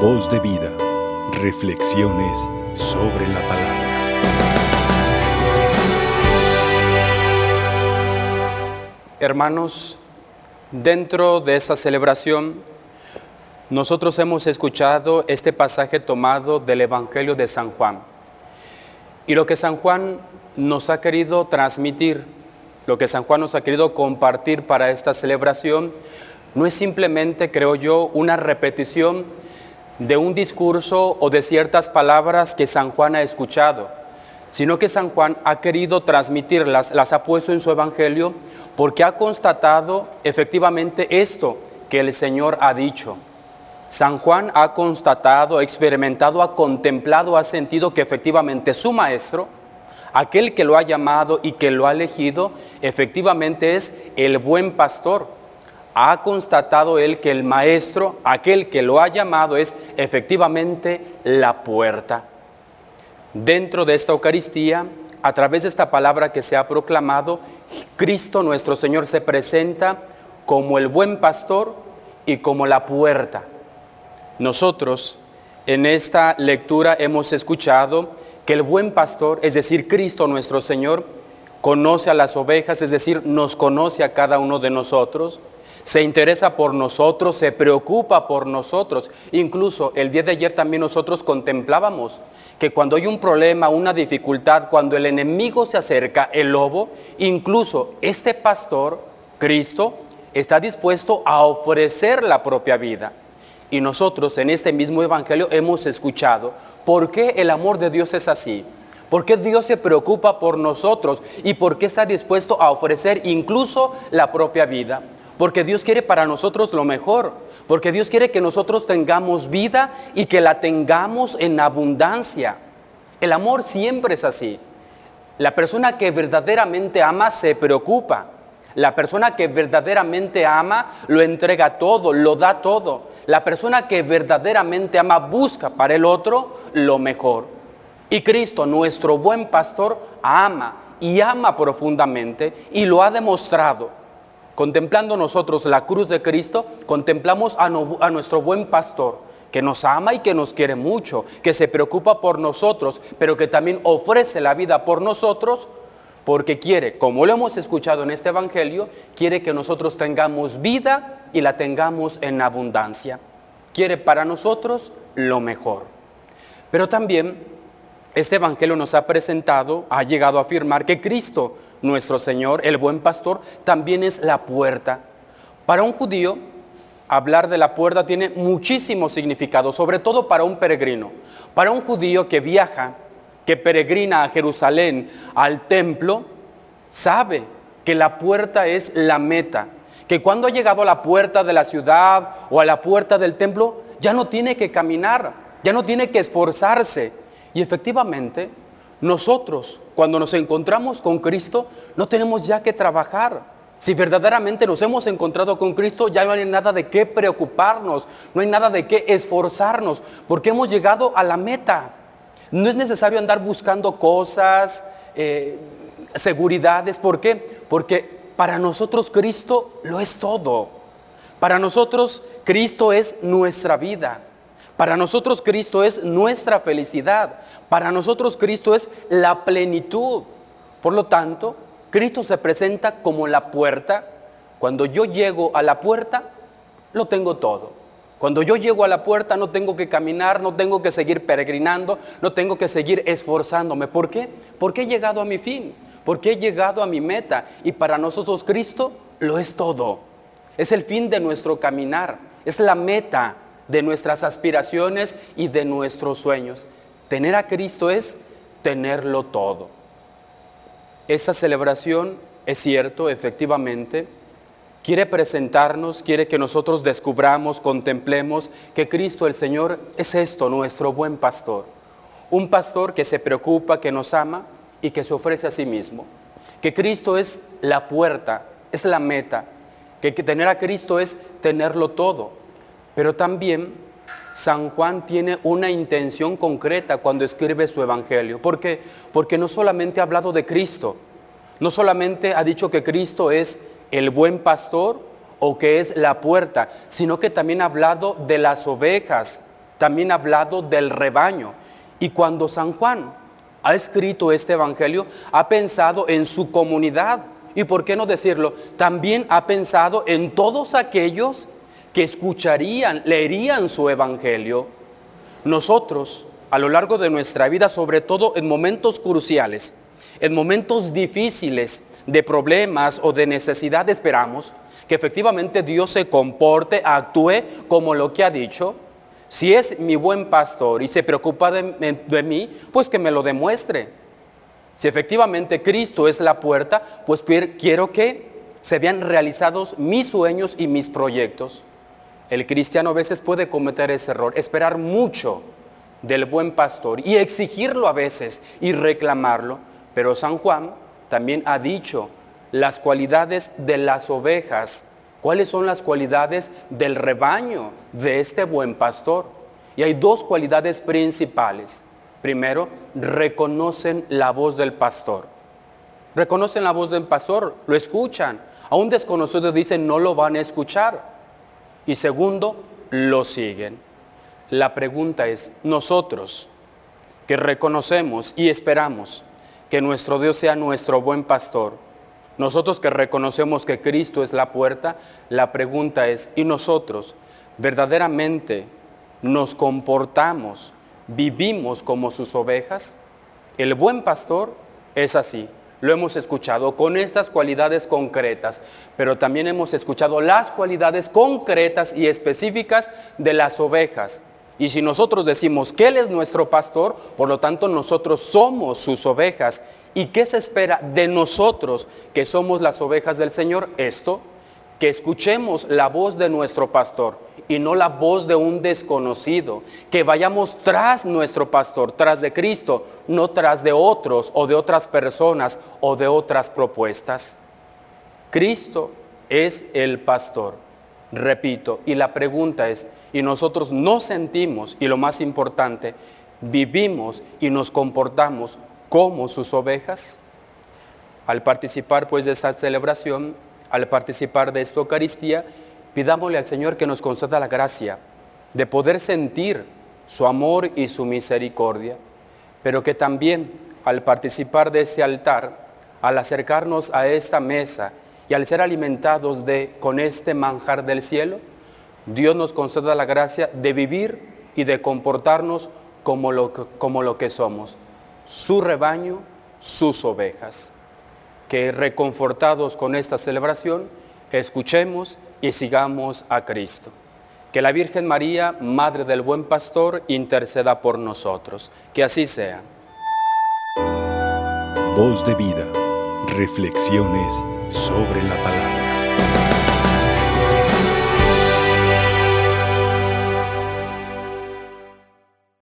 Voz de vida. Reflexiones sobre la palabra. Hermanos, dentro de esta celebración, nosotros hemos escuchado este pasaje tomado del Evangelio de San Juan. Y lo que San Juan nos ha querido transmitir, lo que San Juan nos ha querido compartir para esta celebración, no es simplemente, creo yo, una repetición de un discurso o de ciertas palabras que San Juan ha escuchado, sino que San Juan ha querido transmitirlas, las ha puesto en su Evangelio, porque ha constatado efectivamente esto que el Señor ha dicho. San Juan ha constatado, ha experimentado, ha contemplado, ha sentido que efectivamente su maestro, aquel que lo ha llamado y que lo ha elegido, efectivamente es el buen pastor. Ha constatado él que el maestro, aquel que lo ha llamado, es efectivamente la puerta. Dentro de esta Eucaristía, a través de esta palabra que se ha proclamado, Cristo nuestro Señor se presenta como el buen pastor y como la puerta. Nosotros en esta lectura hemos escuchado que el buen pastor, es decir, Cristo nuestro Señor, conoce a las ovejas, es decir, nos conoce a cada uno de nosotros, se interesa por nosotros, se preocupa por nosotros. Incluso el día de ayer también nosotros contemplábamos que cuando hay un problema, una dificultad, cuando el enemigo se acerca, el lobo, incluso este pastor, Cristo, está dispuesto a ofrecer la propia vida. Y nosotros en este mismo Evangelio hemos escuchado por qué el amor de Dios es así, por qué Dios se preocupa por nosotros y por qué está dispuesto a ofrecer incluso la propia vida. Porque Dios quiere para nosotros lo mejor, porque Dios quiere que nosotros tengamos vida y que la tengamos en abundancia. El amor siempre es así. La persona que verdaderamente ama se preocupa. La persona que verdaderamente ama lo entrega todo, lo da todo. La persona que verdaderamente ama busca para el otro lo mejor. Y Cristo, nuestro buen pastor, ama y ama profundamente y lo ha demostrado. Contemplando nosotros la cruz de Cristo, contemplamos a, nuestro buen pastor que nos ama y que nos quiere mucho, que se preocupa por nosotros, pero que también ofrece la vida por nosotros porque quiere, como lo hemos escuchado en este Evangelio, quiere que nosotros tengamos vida y la tengamos en abundancia. Quiere para nosotros lo mejor. Pero también este Evangelio nos ha presentado, ha llegado a afirmar que Cristo, nuestro Señor, el buen pastor, también es la puerta. Para un judío, hablar de la puerta tiene muchísimo significado, sobre todo para un peregrino. Para un judío que viaja que peregrina a Jerusalén, al templo, sabe que la puerta es la meta, que cuando ha llegado a la puerta de la ciudad o a la puerta del templo, ya no tiene que caminar, ya no tiene que esforzarse. Y efectivamente, nosotros, cuando nos encontramos con Cristo, no tenemos ya que trabajar. Si verdaderamente nos hemos encontrado con Cristo, ya no hay nada de qué preocuparnos, no hay nada de qué esforzarnos, porque hemos llegado a la meta. No es necesario andar buscando cosas, eh, seguridades. ¿Por qué? Porque para nosotros Cristo lo es todo. Para nosotros Cristo es nuestra vida. Para nosotros Cristo es nuestra felicidad. Para nosotros Cristo es la plenitud. Por lo tanto, Cristo se presenta como la puerta. Cuando yo llego a la puerta, lo tengo todo. Cuando yo llego a la puerta no tengo que caminar, no tengo que seguir peregrinando, no tengo que seguir esforzándome. ¿Por qué? Porque he llegado a mi fin, porque he llegado a mi meta. Y para nosotros Cristo lo es todo. Es el fin de nuestro caminar, es la meta de nuestras aspiraciones y de nuestros sueños. Tener a Cristo es tenerlo todo. Esta celebración es cierto, efectivamente, quiere presentarnos, quiere que nosotros descubramos, contemplemos que Cristo el Señor es esto, nuestro buen pastor. Un pastor que se preocupa, que nos ama y que se ofrece a sí mismo. Que Cristo es la puerta, es la meta. Que tener a Cristo es tenerlo todo. Pero también San Juan tiene una intención concreta cuando escribe su evangelio. ¿Por qué? Porque no solamente ha hablado de Cristo, no solamente ha dicho que Cristo es el buen pastor o que es la puerta, sino que también ha hablado de las ovejas, también ha hablado del rebaño. Y cuando San Juan ha escrito este Evangelio, ha pensado en su comunidad. Y por qué no decirlo, también ha pensado en todos aquellos que escucharían, leerían su Evangelio. Nosotros, a lo largo de nuestra vida, sobre todo en momentos cruciales, en momentos difíciles de problemas o de necesidad, esperamos que efectivamente Dios se comporte, actúe como lo que ha dicho. Si es mi buen pastor y se preocupa de, de mí, pues que me lo demuestre. Si efectivamente Cristo es la puerta, pues quiero que se vean realizados mis sueños y mis proyectos. El cristiano a veces puede cometer ese error, esperar mucho del buen pastor y exigirlo a veces y reclamarlo. Pero San Juan también ha dicho las cualidades de las ovejas. ¿Cuáles son las cualidades del rebaño de este buen pastor? Y hay dos cualidades principales. Primero, reconocen la voz del pastor. Reconocen la voz del pastor, lo escuchan. A un desconocido dicen no lo van a escuchar y segundo, lo siguen. La pregunta es, nosotros que reconocemos y esperamos que nuestro Dios sea nuestro buen pastor, nosotros que reconocemos que Cristo es la puerta, la pregunta es, ¿y nosotros verdaderamente nos comportamos, vivimos como sus ovejas? El buen pastor es así, lo hemos escuchado con estas cualidades concretas, pero también hemos escuchado las cualidades concretas y específicas de las ovejas. Y si nosotros decimos que Él es nuestro pastor, por lo tanto nosotros somos sus ovejas. ¿Y qué se espera de nosotros que somos las ovejas del Señor? Esto, que escuchemos la voz de nuestro pastor y no la voz de un desconocido, que vayamos tras nuestro pastor, tras de Cristo, no tras de otros o de otras personas o de otras propuestas. Cristo es el pastor, repito, y la pregunta es, ¿y nosotros no sentimos, y lo más importante, vivimos y nos comportamos como sus ovejas? Al participar pues de esta celebración, al participar de esta Eucaristía, pidámosle al Señor que nos conceda la gracia de poder sentir su amor y su misericordia, pero que también al participar de este altar, al acercarnos a esta mesa y al ser alimentados de con este manjar del cielo, Dios nos conceda la gracia de vivir y de comportarnos como lo, como lo que somos, su rebaño, sus ovejas que reconfortados con esta celebración, escuchemos y sigamos a Cristo. Que la Virgen María, Madre del Buen Pastor, interceda por nosotros. Que así sea. Voz de vida. Reflexiones sobre la palabra.